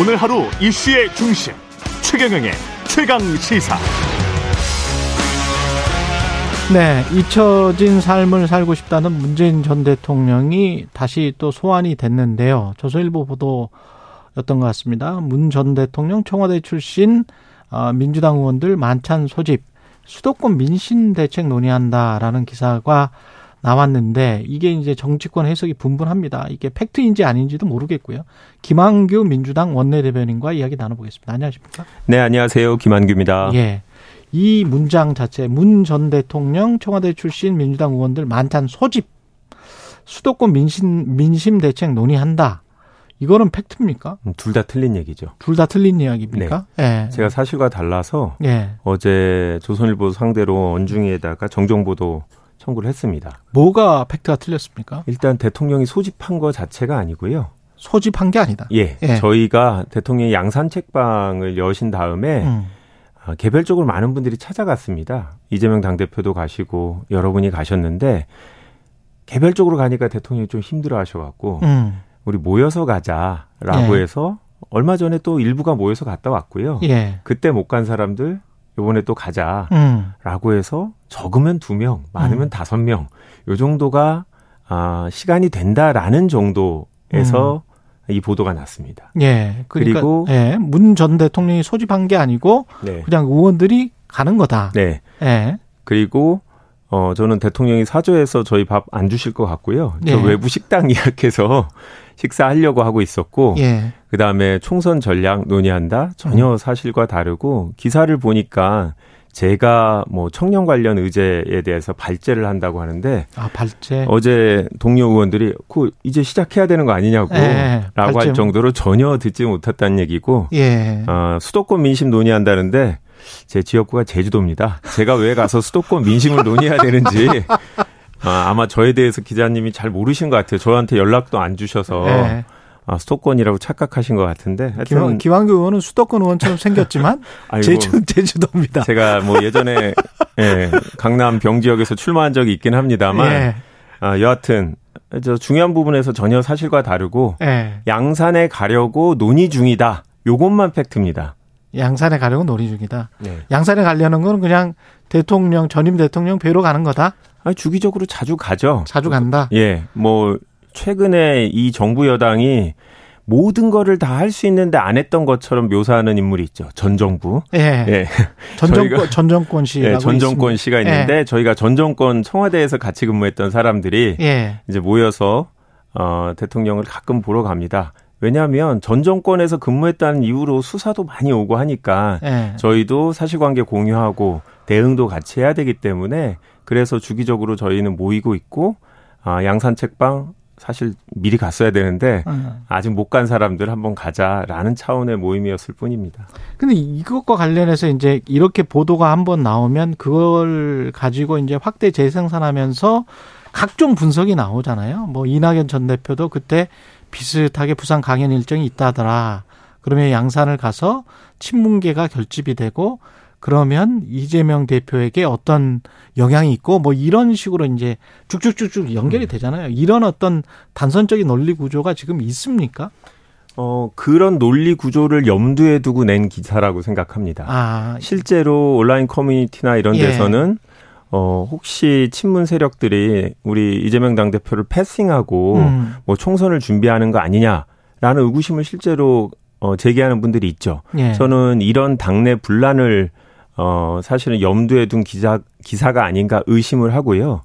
오늘 하루 이슈의 중심 최경영의 최강 시사. 네, 잊혀진 삶을 살고 싶다는 문재인 전 대통령이 다시 또 소환이 됐는데요. 조선일보 보도였던 것 같습니다. 문 전 대통령 청와대 출신 어, 민주당 의원들 만찬 소집 수도권 민심 대책 논의한다라는 기사가 나왔는데 이게 이제 정치권 해석이 분분합니다. 이게 팩트인지 아닌지도 모르겠고요. 김한규 민주당 원내대변인과 이야기 나눠보겠습니다. 안녕하십니까? 네, 안녕하세요. 김한규입니다. 예. 이 문장 자체 문 전 대통령 청와대 출신 민주당 의원들 만찬 소집 수도권 민심 민심 대책 논의한다. 이거는 팩트입니까? 음, 둘다 틀린 얘기죠. 둘 다 틀린 이야기입니까? 네. 예. 제가 사실과 달라서 예. 어제 조선일보 상대로 언중위에다가 정정보도 청구를 했습니다. 뭐가 팩트가 틀렸습니까? 일단 대통령이 소집한 거 자체가 아니고요. 소집한 게 아니다. 예. 예. 저희가 대통령이 양산 책방을 여신 다음에 음. 아, 개별적으로 많은 분들이 찾아갔습니다. 이재명 당대표도 가시고 여러분이 가셨는데 개별적으로 가니까 대통령이 좀 힘들어 하셔갖고 음. 우리 모여서 가자라고 예. 해서 얼마 전에 또 일부가 모여서 갔다 왔고요. 예. 그때 못 간 사람들 요번에 또 가자라고 음. 해서 적으면 두 명, 많으면 음. 다섯 명, 요 정도가 아, 시간이 된다라는 정도에서 음. 이 보도가 났습니다. 예. 그러니까, 그리고 예, 문 전 대통령이 소집한 게 아니고 네. 그냥 의원들이 가는 거다. 네. 예. 그리고 어 저는 대통령이 사저에서 저희 밥 안 주실 것 같고요. 저 예. 외부 식당 예약해서 식사하려고 하고 있었고 예. 그다음에 총선 전략 논의한다 전혀 음. 사실과 다르고 기사를 보니까 제가 뭐 청년 관련 의제에 대해서 발제를 한다고 하는데 아 발제 어제 동료 의원들이 그 이제 시작해야 되는 거 아니냐고 예, 라고. 할 정도로 전혀 듣지 못했다는 얘기고 예. 어, 수도권 민심 논의한다는데 제 지역구가 제주도입니다. 제가 왜 가서 수도권 민심을 논의해야 되는지 아, 아마 저에 대해서 기자님이 잘 모르신 것 같아요. 저한테 연락도 안 주셔서. 네. 아, 수도권이라고 착각하신 것 같은데. 하여튼 기왕, 교 의원은 수도권 의원처럼 생겼지만 제주 제주도입니다. 제가 뭐 예전에 예, 강남 병 지역에서 출마한 적이 있긴 합니다만 예. 아, 여하튼 저 중요한 부분에서 전혀 사실과 다르고 예. 양산에 가려고 논의 중이다. 요것만 팩트입니다. 양산에 가려고 논의 중이다. 네. 양산에 가려는 건 그냥 대통령 전임 대통령 뵈러 가는 거다. 아, 주기적으로 자주 가죠. 자주 간다. 예, 뭐 최근에 이 정부 여당이 모든 거를 다 할 수 있는데 안 했던 것처럼 묘사하는 인물이 있죠. 전 정부. 예. 예. 전 정권 전 정권 씨. 예, 전 정권 씨가 있는데 예. 저희가 전 정권 청와대에서 같이 근무했던 사람들이 예. 이제 모여서 어 대통령을 가끔 보러 갑니다. 왜냐하면 전 정권에서 근무했다는 이유로 수사도 많이 오고 하니까 예. 저희도 사실관계 공유하고 대응도 같이 해야 되기 때문에 그래서 주기적으로 저희는 모이고 있고 아, 양산 책방 사실 미리 갔어야 되는데 음. 아직 못 간 사람들 한번 가자라는 차원의 모임이었을 뿐입니다. 근데 이것과 관련해서 이제 이렇게 보도가 한번 나오면 그걸 가지고 이제 확대 재생산하면서 각종 분석이 나오잖아요. 뭐 이낙연 전 대표도 그때 비슷하게 부산 강연 일정이 있다더라. 그러면 양산을 가서 친문계가 결집이 되고 그러면 이재명 대표에게 어떤 영향이 있고 뭐 이런 식으로 이제 쭉쭉쭉쭉 연결이 음. 되잖아요. 이런 어떤 단선적인 논리 구조가 지금 있습니까? 어, 그런 논리 구조를 염두에 두고 낸 기사라고 생각합니다. 아, 실제로 온라인 커뮤니티나 이런 예. 데서는 예. 어, 혹시 친문 세력들이 우리 이재명 당대표를 패싱하고 음. 뭐 총선을 준비하는 거 아니냐라는 의구심을 실제로 어, 제기하는 분들이 있죠. 예. 저는 이런 당내 분란을 어, 사실은 염두에 둔 기사, 기사가 아닌가 의심을 하고요.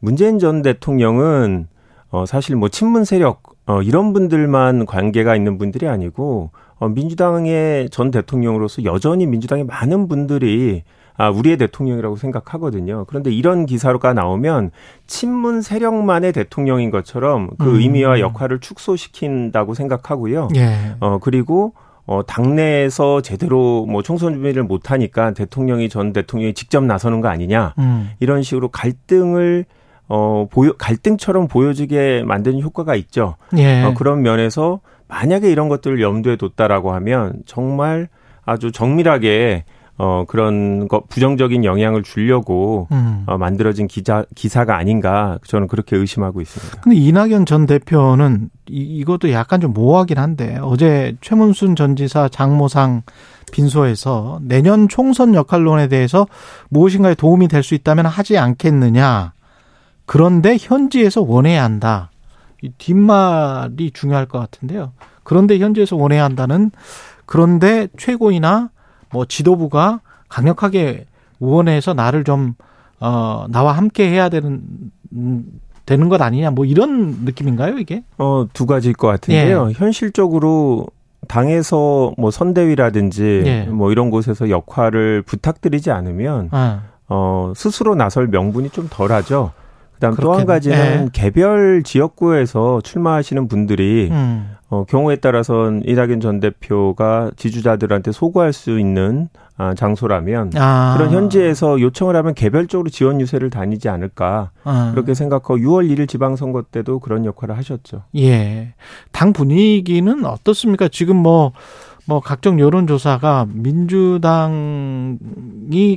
문재인 전 대통령은 어, 사실 뭐 친문 세력, 어, 이런 분들만 관계가 있는 분들이 아니고, 어, 민주당의 전 대통령으로서 여전히 민주당의 많은 분들이 아, 우리의 대통령이라고 생각하거든요. 그런데 이런 기사가 나오면 친문 세력만의 대통령인 것처럼 그 음. 의미와 역할을 축소시킨다고 생각하고요. 예. 어, 그리고 어, 당내에서 제대로 뭐 총선 준비를 못하니까 대통령이 전 대통령이 직접 나서는 거 아니냐. 음. 이런 식으로 갈등을 어, 보여, 갈등처럼 보여지게 만드는 효과가 있죠. 예. 어, 그런 면에서 만약에 이런 것들을 염두에 뒀다라고 하면 정말 아주 정밀하게 어, 그런 거, 부정적인 영향을 주려고, 음. 어, 만들어진 기자, 기사가 아닌가, 저는 그렇게 의심하고 있습니다. 근데 이낙연 전 대표는 이, 이것도 약간 좀 모호하긴 한데, 어제 최문순 전 지사 장모상 빈소에서 내년 총선 역할론에 대해서 무엇인가에 도움이 될 수 있다면 하지 않겠느냐. 그런데 현지에서 원해야 한다. 이 뒷말이 중요할 것 같은데요. 그런데 현지에서 원해야 한다는 그런데 최고이나 뭐 지도부가 강력하게 의원해서 나를 좀 어, 나와 함께 해야 되는 되는 것 아니냐 뭐 이런 느낌인가요 이게? 어 두 가지일 것 같은데요. 예. 현실적으로 당에서 뭐 선대위라든지 예. 뭐 이런 곳에서 역할을 부탁드리지 않으면 아. 어 스스로 나설 명분이 좀 덜하죠. 그다음 또 한 가지는 네. 개별 지역구에서 출마하시는 분들이 음. 어, 경우에 따라서는 이낙연 전 대표가 지주자들한테 소구할 수 있는 아, 장소라면 아. 그런 현지에서 요청을 하면 개별적으로 지원 유세를 다니지 않을까 아. 그렇게 생각하고 6월 1일 지방선거 때도 그런 역할을 하셨죠. 예, 당 분위기는 어떻습니까? 지금 뭐뭐 뭐 각종 여론조사가 민주당이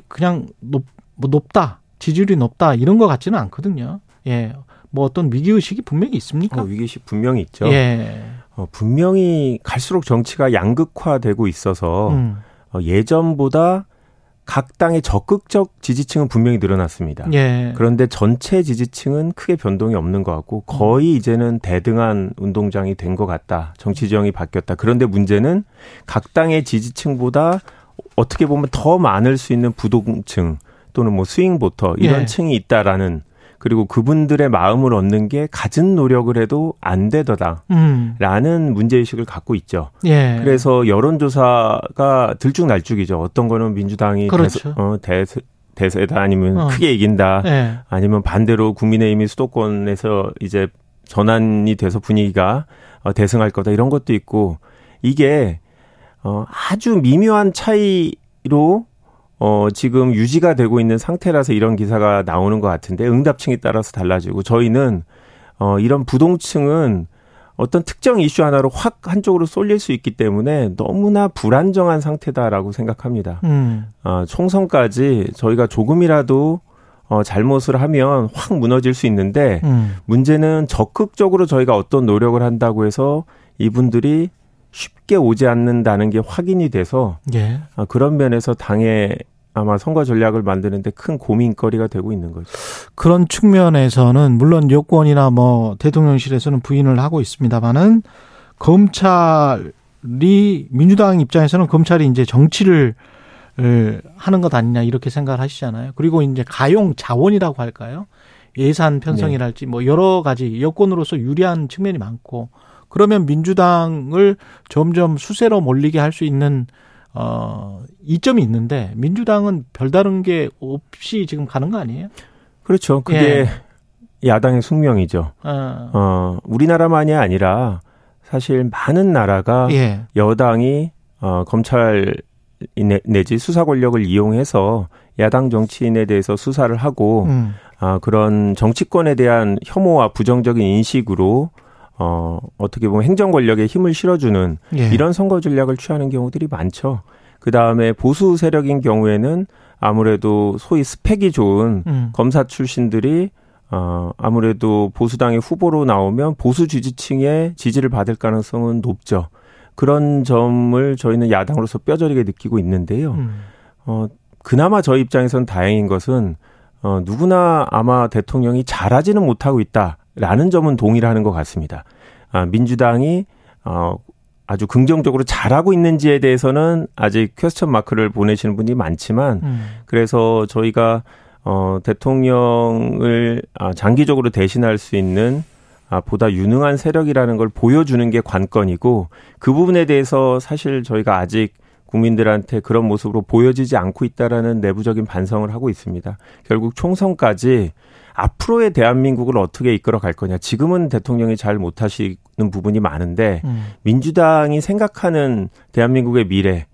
그냥 높, 뭐 높다. 지지율이 높다 이런 것 같지는 않거든요. 예. 뭐 어떤 위기 의식이 분명히 있습니까? 어, 위기 의식 분명히 있죠. 예. 어, 분명히 갈수록 정치가 양극화되고 있어서 음. 어, 예전보다 각 당의 적극적 지지층은 분명히 늘어났습니다. 예. 그런데 전체 지지층은 크게 변동이 없는 것 같고 거의 이제는 대등한 운동장이 된 것 같다. 정치 지형이 바뀌었다. 그런데 문제는 각 당의 지지층보다 어떻게 보면 더 많을 수 있는 부동층 또는 뭐 스윙보터 이런 예. 층이 있다라는 그리고 그분들의 마음을 얻는 게 갖은 노력을 해도 안 되더라라는 음. 문제의식을 갖고 있죠. 예. 그래서 여론조사가 들쭉날쭉이죠. 어떤 거는 민주당이 그렇죠. 대세, 어, 대세, 대세다 아니면 어. 크게 이긴다 예. 아니면 반대로 국민의힘이 수도권에서 이제 전환이 돼서 분위기가 어, 대승할 거다 이런 것도 있고 이게 어, 아주 미묘한 차이로 어, 지금 유지가 되고 있는 상태라서 이런 기사가 나오는 것 같은데 응답층에 따라서 달라지고 저희는 어, 이런 부동층은 어떤 특정 이슈 하나로 확 한쪽으로 쏠릴 수 있기 때문에 너무나 불안정한 상태다라고 생각합니다. 음. 어, 총선까지 저희가 조금이라도 어, 잘못을 하면 확 무너질 수 있는데 음. 문제는 적극적으로 저희가 어떤 노력을 한다고 해서 이분들이 쉽게 오지 않는다는 게 확인이 돼서 예. 아, 그런 면에서 당의 아마 선거 전략을 만드는데 큰 고민거리가 되고 있는 거죠. 그런 측면에서는 물론 여권이나 뭐 대통령실에서는 부인을 하고 있습니다만은 검찰이 민주당 입장에서는 검찰이 이제 정치를 하는 것 아니냐 이렇게 생각을 하시잖아요. 그리고 이제 가용 자원이라고 할까요? 예산 편성이랄지 네. 뭐 여러 가지 여권으로서 유리한 측면이 많고 그러면 민주당을 점점 수세로 몰리게 할 수 있는 어 이점이 있는데 민주당은 별다른 게 없이 지금 가는 거 아니에요? 그렇죠. 그게 예. 야당의 숙명이죠. 어. 어 우리나라만이 아니라 사실 많은 나라가 예. 여당이 어 검찰 내지 수사 권력을 이용해서 야당 정치인에 대해서 수사를 하고 음. 아 그런 정치권에 대한 혐오와 부정적인 인식으로 어, 어떻게 보면 행정 권력에 힘을 실어주는 예. 이런 선거 전략을 취하는 경우들이 많죠. 그 다음에 보수 세력인 경우에는 아무래도 소위 스펙이 좋은 음. 검사 출신들이 어, 아무래도 보수당의 후보로 나오면 보수 지지층의 지지를 받을 가능성은 높죠. 그런 점을 저희는 야당으로서 뼈저리게 느끼고 있는데요. 음. 어, 그나마 저희 입장에선 다행인 것은 어, 누구나 아마 대통령이 잘하지는 못하고 있다. 라는 점은 동의를 하는 것 같습니다. 아, 민주당이 어, 아주 긍정적으로 잘하고 있는지에 대해서는 아직 퀘스천 마크를 보내시는 분이 많지만 음. 그래서 저희가 어, 대통령을 아, 장기적으로 대신할 수 있는 아, 보다 유능한 세력이라는 걸 보여주는 게 관건이고 그 부분에 대해서 사실 저희가 아직 국민들한테 그런 모습으로 보여지지 않고 있다라는 내부적인 반성을 하고 있습니다. 결국 총선까지 앞으로의 대한민국을 어떻게 이끌어 갈 거냐. 지금은 대통령이 잘 못하시는 부분이 많은데 음. 민주당이 생각하는 대한민국의 미래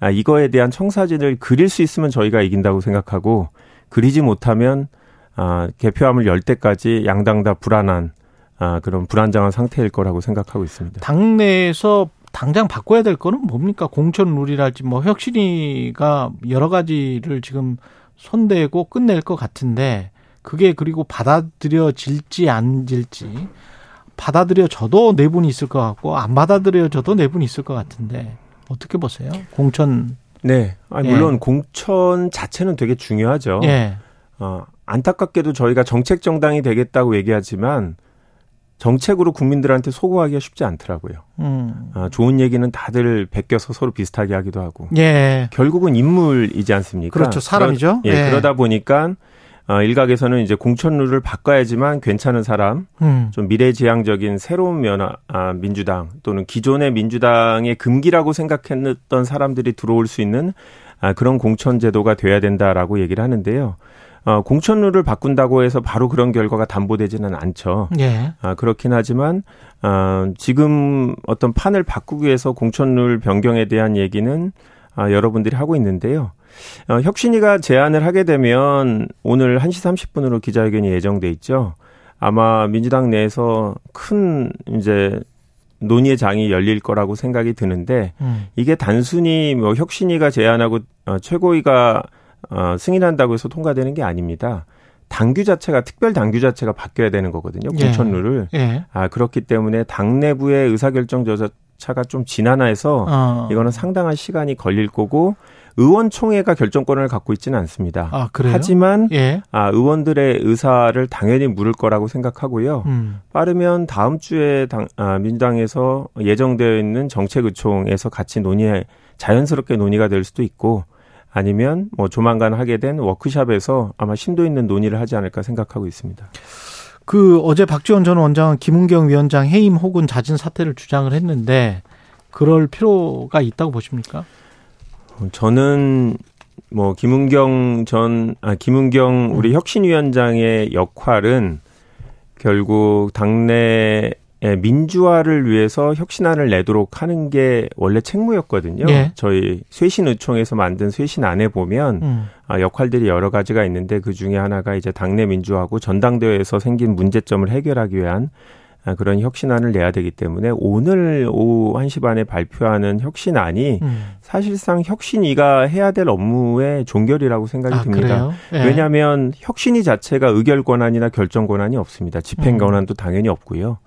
아, 이거에 대한 청사진을 그릴 수 있으면 저희가 이긴다고 생각하고 그리지 못하면 아, 개표함을 열 때까지 양당 다 불안한 아, 그런 불안정한 상태일 거라고 생각하고 있습니다. 당내에서 당장 바꿔야 될 거는 뭡니까? 공천 룰이랄지 뭐 혁신이가 여러 가지를 지금 손대고 끝낼 것 같은데 그게 그리고 받아들여질지 안 질지 받아들여져도 내분이 네 있을 것 같고 안 받아들여져도 내분이 네 있을 것 같은데 어떻게 보세요? 공천 네. 아니, 예. 물론 공천 자체는 되게 중요하죠. 예. 어, 안타깝게도 저희가 정책 정당이 되겠다고 얘기하지만 정책으로 국민들한테 소구하기가 쉽지 않더라고요. 음. 아, 좋은 얘기는 다들 베껴서 서로 비슷하게 하기도 하고. 예. 결국은 인물이지 않습니까? 그렇죠. 사람이죠. 그러, 예, 예. 그러다 보니까 어, 일각에서는 이제 공천룰을 바꿔야지만 괜찮은 사람, 음. 좀 미래지향적인 새로운 면화 아, 민주당 또는 기존의 민주당의 금기라고 생각했던 사람들이 들어올 수 있는 아, 그런 공천 제도가 돼야 된다라고 얘기를 하는데요. 어, 공천룰을 바꾼다고 해서 바로 그런 결과가 담보되지는 않죠. 예. 아, 그렇긴 하지만 어, 지금 어떤 판을 바꾸기 위해서 공천룰 변경에 대한 얘기는 아, 여러분들이 하고 있는데요. 어, 혁신이가 제안을 하게 되면 오늘 1시 30분으로 기자회견이 예정돼 있죠. 아마 민주당 내에서 큰 이제 논의의 장이 열릴 거라고 생각이 드는데 음. 이게 단순히 뭐 혁신이가 제안하고 어, 최고위가 어, 승인한다고 해서 통과되는 게 아닙니다. 당규 자체가 특별 당규 자체가 바뀌어야 되는 거거든요. 예. 공천룰을. 예. 아 그렇기 때문에 당 내부의 의사결정 절차가 좀 지난해서 어. 이거는 상당한 시간이 걸릴 거고 의원총회가 결정권을 갖고 있지는 않습니다. 아, 그래요? 하지만 예. 아, 의원들의 의사를 당연히 물을 거라고 생각하고요. 음. 빠르면 다음 주에 당, 아, 민주당에서 예정되어 있는 정책의총에서 같이 논의해 자연스럽게 논의가 될 수도 있고 아니면 뭐 조만간 하게 된 워크샵에서 아마 심도 있는 논의를 하지 않을까 생각하고 있습니다. 그 어제 박지원 전 원장은 김은경 위원장 해임 혹은 자진 사퇴를 주장을 했는데 그럴 필요가 있다고 보십니까? 저는 뭐 김은경 전 아 김은경 우리 음. 혁신위원장의 역할은 결국 당내 민주화를 위해서 혁신안을 내도록 하는 게 원래 책무였거든요. 예. 저희 쇄신의총에서 만든 쇄신안에 보면 음. 아, 역할들이 여러 가지가 있는데 그 중에 하나가 이제 당내 민주화고 전당대회에서 생긴 문제점을 해결하기 위한 아, 그런 혁신안을 내야 되기 때문에 오늘 오후 1시 반에 발표하는 혁신안이 음. 사실상 혁신이가 해야 될 업무의 종결이라고 생각이 아, 듭니다. 네. 왜냐하면 혁신이 자체가 의결 권한이나 결정 권한이 없습니다. 집행 음. 권한도 음. 당연히 없고요.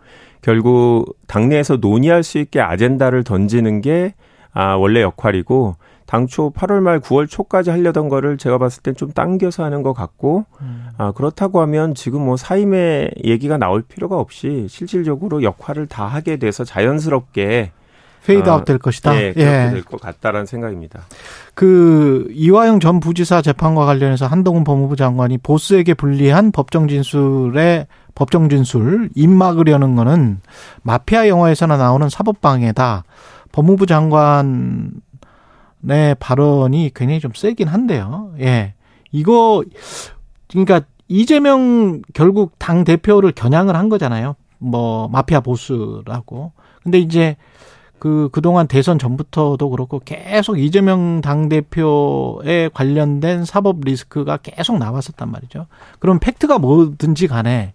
결국 당내에서 논의할 수 있게 아젠다를 던지는 게 아, 원래 역할이고 당초 8월 말 9월 초까지 하려던 거를 제가 봤을 땐 좀 당겨서 하는 것 같고 음. 아 그렇다고 하면 지금 뭐 사임의 얘기가 나올 필요가 없이 실질적으로 역할을 다 하게 돼서 자연스럽게 페이드아웃 될 것이다. 예, 그렇게 예. 될것 같다라는 생각입니다. 그 이화영 전 부지사 재판과 관련해서 한동훈 법무부 장관이 보스에게 불리한 법정 진술에 법정 진술 입 막으려는 거는 마피아 영화에서나 나오는 사법 방해다. 법무부 장관 네, 발언이 굉장히 좀 세긴 한데요. 예. 이거, 그러니까 이재명 결국 당 대표를 겨냥을 한 거잖아요. 뭐, 마피아 보스라고. 근데 이제 그, 그동안 대선 전부터도 그렇고 계속 이재명 당대표에 관련된 사법 리스크가 계속 나왔었단 말이죠. 그럼 팩트가 뭐든지 간에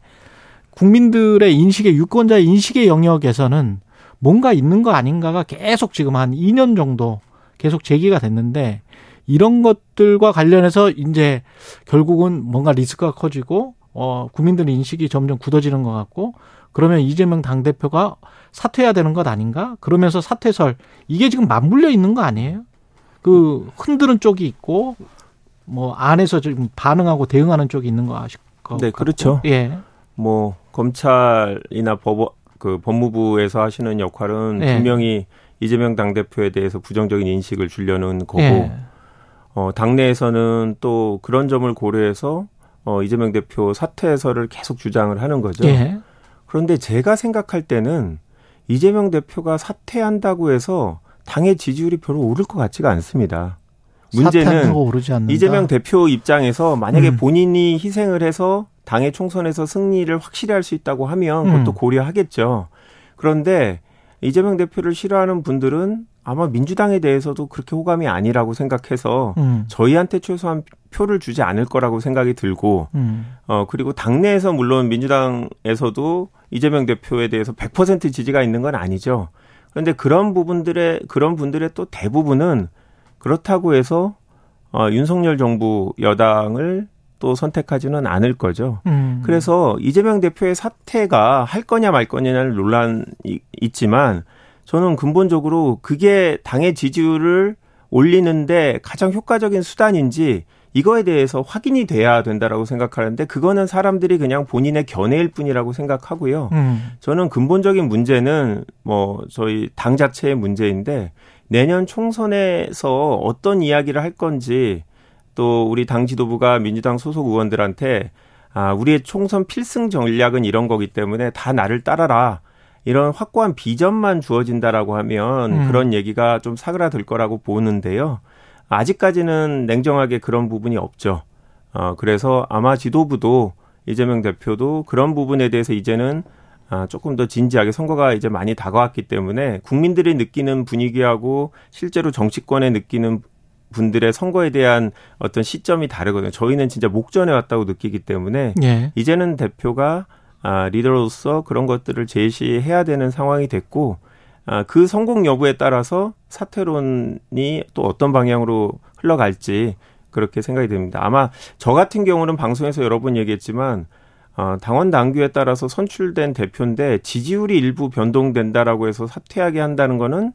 국민들의 인식의, 유권자의 인식의 영역에서는 뭔가 있는 거 아닌가가 계속 지금 한 2년 정도 계속 제기가 됐는데 이런 것들과 관련해서 이제 결국은 뭔가 리스크가 커지고 어 국민들 인식이 점점 굳어지는 것 같고 그러면 이재명 당 대표가 사퇴해야 되는 것 아닌가? 그러면서 사퇴설 이게 지금 맞물려 있는 거 아니에요? 그 흔드는 쪽이 있고 뭐 안에서 지금 반응하고 대응하는 쪽이 있는 거 아실 거 네, 그렇죠. 예. 뭐 검찰이나 법그 법무부에서 하시는 역할은 예. 분명히 이재명 당 대표에 대해서 부정적인 인식을 주려는 거고 예. 어, 당내에서는 또 그런 점을 고려해서 어, 이재명 대표 사퇴서를 계속 주장을 하는 거죠. 예. 그런데 제가 생각할 때는 이재명 대표가 사퇴한다고 해서 당의 지지율이 별로 오를 것 같지가 않습니다. 문제는 이재명 대표 입장에서 만약에 음. 본인이 희생을 해서 당의 총선에서 승리를 확실히 할 수 있다고 하면 그것도 음. 고려하겠죠. 그런데 이재명 대표를 싫어하는 분들은 아마 민주당에 대해서도 그렇게 호감이 아니라고 생각해서 음. 저희한테 최소한 표를 주지 않을 거라고 생각이 들고 음. 어 그리고 당내에서 물론 민주당에서도 이재명 대표에 대해서 100% 지지가 있는 건 아니죠. 그런데 그런 부분들의 그런 분들의 또 대부분은 그렇다고 해서 어, 윤석열 정부 여당을 또 선택하지는 않을 거죠. 음. 그래서 이재명 대표의 사퇴가 할 거냐 말 거냐는 논란이 있지만 저는 근본적으로 그게 당의 지지율을 올리는데 가장 효과적인 수단인지 이거에 대해서 확인이 돼야 된다라고 생각하는데 그거는 사람들이 그냥 본인의 견해일 뿐이라고 생각하고요. 음. 저는 근본적인 문제는 뭐 저희 당 자체의 문제인데 내년 총선에서 어떤 이야기를 할 건지 또 우리 당 지도부가 민주당 소속 의원들한테 아, 우리의 총선 필승 전략은 이런 거기 때문에 다 나를 따라라. 이런 확고한 비전만 주어진다라고 하면 음. 그런 얘기가 좀 사그라들 거라고 보는데요. 아직까지는 냉정하게 그런 부분이 없죠. 어, 그래서 아마 지도부도 이재명 대표도 그런 부분에 대해서 이제는 아, 조금 더 진지하게 선거가 이제 많이 다가왔기 때문에 국민들이 느끼는 분위기하고 실제로 정치권에 느끼는 분들의 선거에 대한 어떤 시점이 다르거든요. 저희는 진짜 목전에 왔다고 느끼기 때문에 예. 이제는 대표가 아, 리더로서 그런 것들을 제시해야 되는 상황이 됐고 아, 그 성공 여부에 따라서 사퇴론이 또 어떤 방향으로 흘러갈지 그렇게 생각이 됩니다. 아마 저 같은 경우는 방송에서 여러 번 얘기했지만 어, 당원 당규에 따라서 선출된 대표인데 지지율이 일부 변동된다라고 해서 사퇴하게 한다는 거는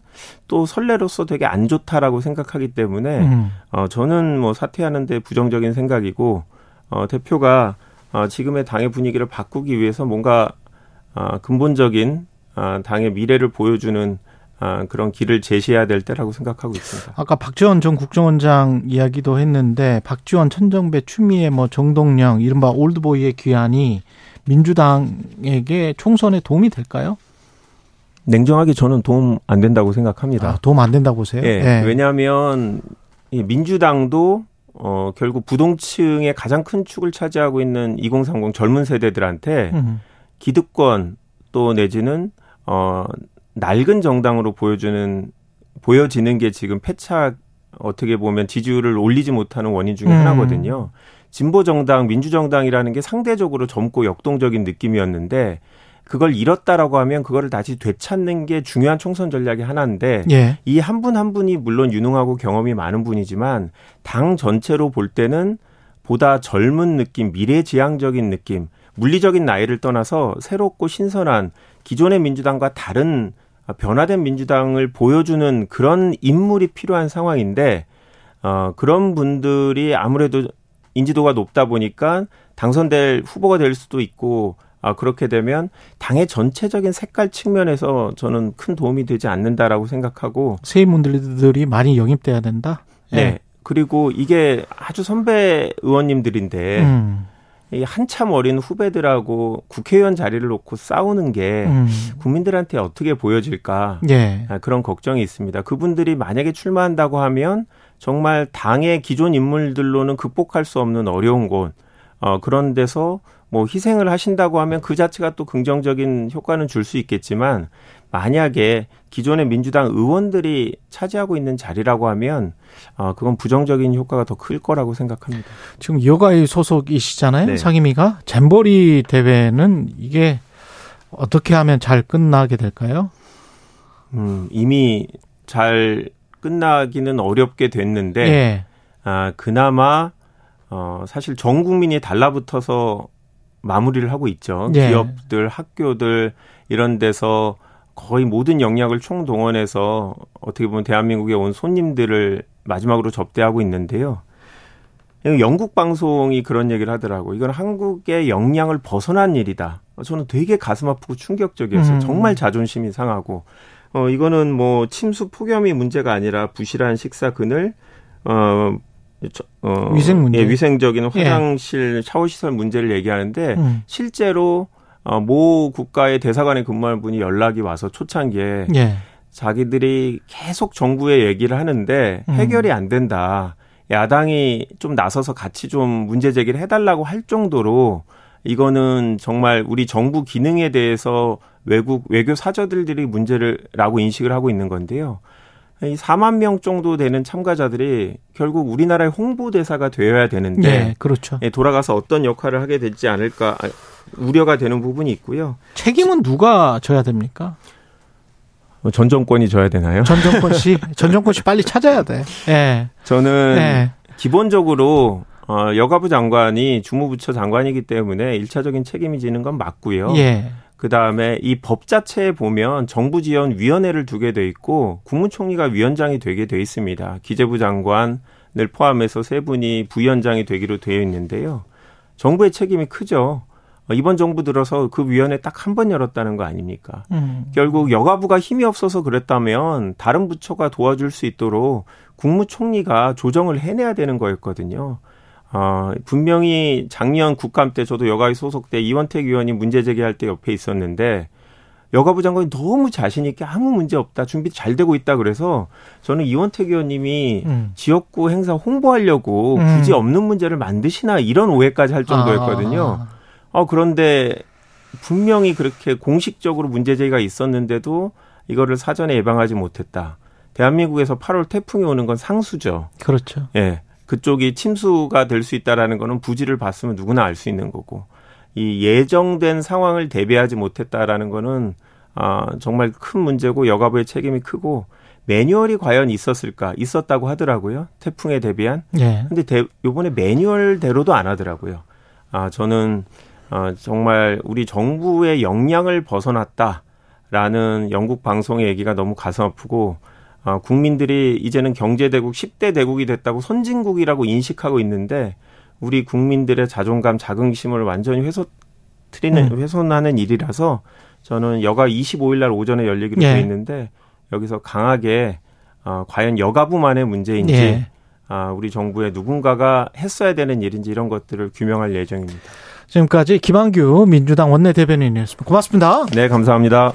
또 선례로서 되게 안 좋다라고 생각하기 때문에 음. 어, 저는 뭐 사퇴하는데 부정적인 생각이고 어, 대표가 어, 지금의 당의 분위기를 바꾸기 위해서 뭔가 어, 근본적인 아, 당의 미래를 보여주는 아, 그런 길을 제시해야 될 때라고 생각하고 있습니다. 아까 박지원 전 국정원장 이야기도 했는데 박지원, 천정배, 추미애, 뭐 정동영 이른바 올드보이의 귀환이 민주당에게 총선에 도움이 될까요? 냉정하게 저는 도움 안 된다고 생각합니다. 아, 도움 안 된다고 보세요? 예. 네. 왜냐하면 민주당도 어, 결국 부동층의 가장 큰 축을 차지하고 있는 2030 젊은 세대들한테 음. 기득권 또 내지는 어 낡은 정당으로 보여주는 보여지는 게 지금 패착 어떻게 보면 지지율을 올리지 못하는 원인 중에 음. 하나거든요. 진보 정당, 민주 정당이라는 게 상대적으로 젊고 역동적인 느낌이었는데 그걸 잃었다라고 하면 그거를 다시 되찾는 게 중요한 총선 전략의 하나인데 예. 이한 분한 한 분이 물론 유능하고 경험이 많은 분이지만 당 전체로 볼 때는 보다 젊은 느낌, 미래지향적인 느낌, 물리적인 나이를 떠나서 새롭고 신선한 기존의 민주당과 다른 변화된 민주당을 보여주는 그런 인물이 필요한 상황인데 어 그런 분들이 아무래도 인지도가 높다 보니까 당선될 후보가 될 수도 있고 아 그렇게 되면 당의 전체적인 색깔 측면에서 저는 큰 도움이 되지 않는다라고 생각하고 세임분들이 많이 영입돼야 된다. 네. 네. 그리고 이게 아주 선배 의원님들인데 음. 이 한참 어린 후배들하고 국회의원 자리를 놓고 싸우는 게 음. 국민들한테 어떻게 보여질까 예. 아, 그런 걱정이 있습니다. 그분들이 만약에 출마한다고 하면 정말 당의 기존 인물들로는 극복할 수 없는 어려운 곳 어, 그런 데서 뭐 희생을 하신다고 하면 그 자체가 또 긍정적인 효과는 줄 수 있겠지만 만약에 기존의 민주당 의원들이 차지하고 있는 자리라고 하면 어 그건 부정적인 효과가 더 클 거라고 생각합니다. 지금 여가의 소속이시잖아요. 네. 상임위가 잼버리 대회는 이게 어떻게 하면 잘 끝나게 될까요? 음, 이미 잘 끝나기는 어렵게 됐는데 예. 아, 그나마 어 사실 전 국민이 달라붙어서 마무리를 하고 있죠. 예. 기업들, 학교들 이런 데서 거의 모든 역량을 총동원해서 어떻게 보면 대한민국에 온 손님들을 마지막으로 접대하고 있는데요. 영국 방송이 그런 얘기를 하더라고. 이건 한국의 역량을 벗어난 일이다. 저는 되게 가슴 아프고 충격적이었어요. 음. 정말 자존심이 상하고. 어, 이거는 뭐 침수 폭염이 문제가 아니라 부실한 식사 그늘, 어, 어, 위생 문제. 예, 위생적인 예. 화장실, 예. 샤워 시설 문제를 얘기하는데 음. 실제로 어, 모 국가의 대사관에 근무하는 분이 연락이 와서 초창기에 예. 자기들이 계속 정부에 얘기를 하는데 음. 해결이 안 된다. 야당이 좀 나서서 같이 좀 문제 제기를 해달라고 할 정도로 이거는 정말 우리 정부 기능에 대해서 외국 외교 사저들이 문제를라고 인식을 하고 있는 건데요. 이 4만 명 정도 되는 참가자들이 결국 우리나라의 홍보대사가 되어야 되는데 네, 그렇죠. 예, 돌아가서 어떤 역할을 하게 되지 않을까 우려가 되는 부분이 있고요. 책임은 누가 져야 됩니까? 어, 전 정권이 져야 되나요? 전 정권 씨, 전 정권 씨 빨리 찾아야 돼. 예. 저는 예. 기본적으로 어, 여가부 장관이 주무부처 장관이기 때문에 일차적인 책임이 지는 건 맞고요. 예. 그 다음에 이 법 자체에 보면 정부 지원 위원회를 두게 돼 있고 국무총리가 위원장이 되게 돼 있습니다. 기재부 장관을 포함해서 세 분이 부위원장이 되기로 되어 있는데요. 정부의 책임이 크죠. 이번 정부 들어서 그 위원회 딱 한 번 열었다는 거 아닙니까? 음. 결국 여가부가 힘이 없어서 그랬다면 다른 부처가 도와줄 수 있도록 국무총리가 조정을 해내야 되는 거였거든요. 어, 분명히 작년 국감 때 저도 여가위 소속 때 이원택 의원이 문제 제기할 때 옆에 있었는데 여가부 장관이 너무 자신 있게 아무 문제 없다 준비 잘 되고 있다 그래서 저는 이원택 의원님이 음. 지역구 행사 홍보하려고 음. 굳이 없는 문제를 만드시나 이런 오해까지 할 정도였거든요. 아. 어 그런데 분명히 그렇게 공식적으로 문제 제기가 있었는데도 이거를 사전에 예방하지 못했다. 대한민국에서 8월 태풍이 오는 건 상수죠. 그렇죠. 예. 그쪽이 침수가 될 수 있다라는 거는 부지를 봤으면 누구나 알 수 있는 거고 이 예정된 상황을 대비하지 못했다라는 거는 아 정말 큰 문제고 여가부의 책임이 크고 매뉴얼이 과연 있었을까? 있었다고 하더라고요. 태풍에 대비한. 예. 근데 대, 요번에 매뉴얼대로도 안 하더라고요. 아 저는 아 정말 우리 정부의 역량을 벗어났다라는 영국 방송의 얘기가 너무 가슴 아프고 아, 국민들이 이제는 경제대국 10대 대국이 됐다고 선진국이라고 인식하고 있는데 우리 국민들의 자존감, 자긍심을 완전히 훼손트리는 음. 훼손하는 일이라서 저는 여가 25일 날 오전에 열리기로 예. 돼 있는데 여기서 강하게 어, 과연 여가부만의 문제인지 예. 아, 우리 정부의 누군가가 했어야 되는 일인지 이런 것들을 규명할 예정입니다. 지금까지 김한규 민주당 원내대변인이었습니다. 고맙습니다. 네, 감사합니다.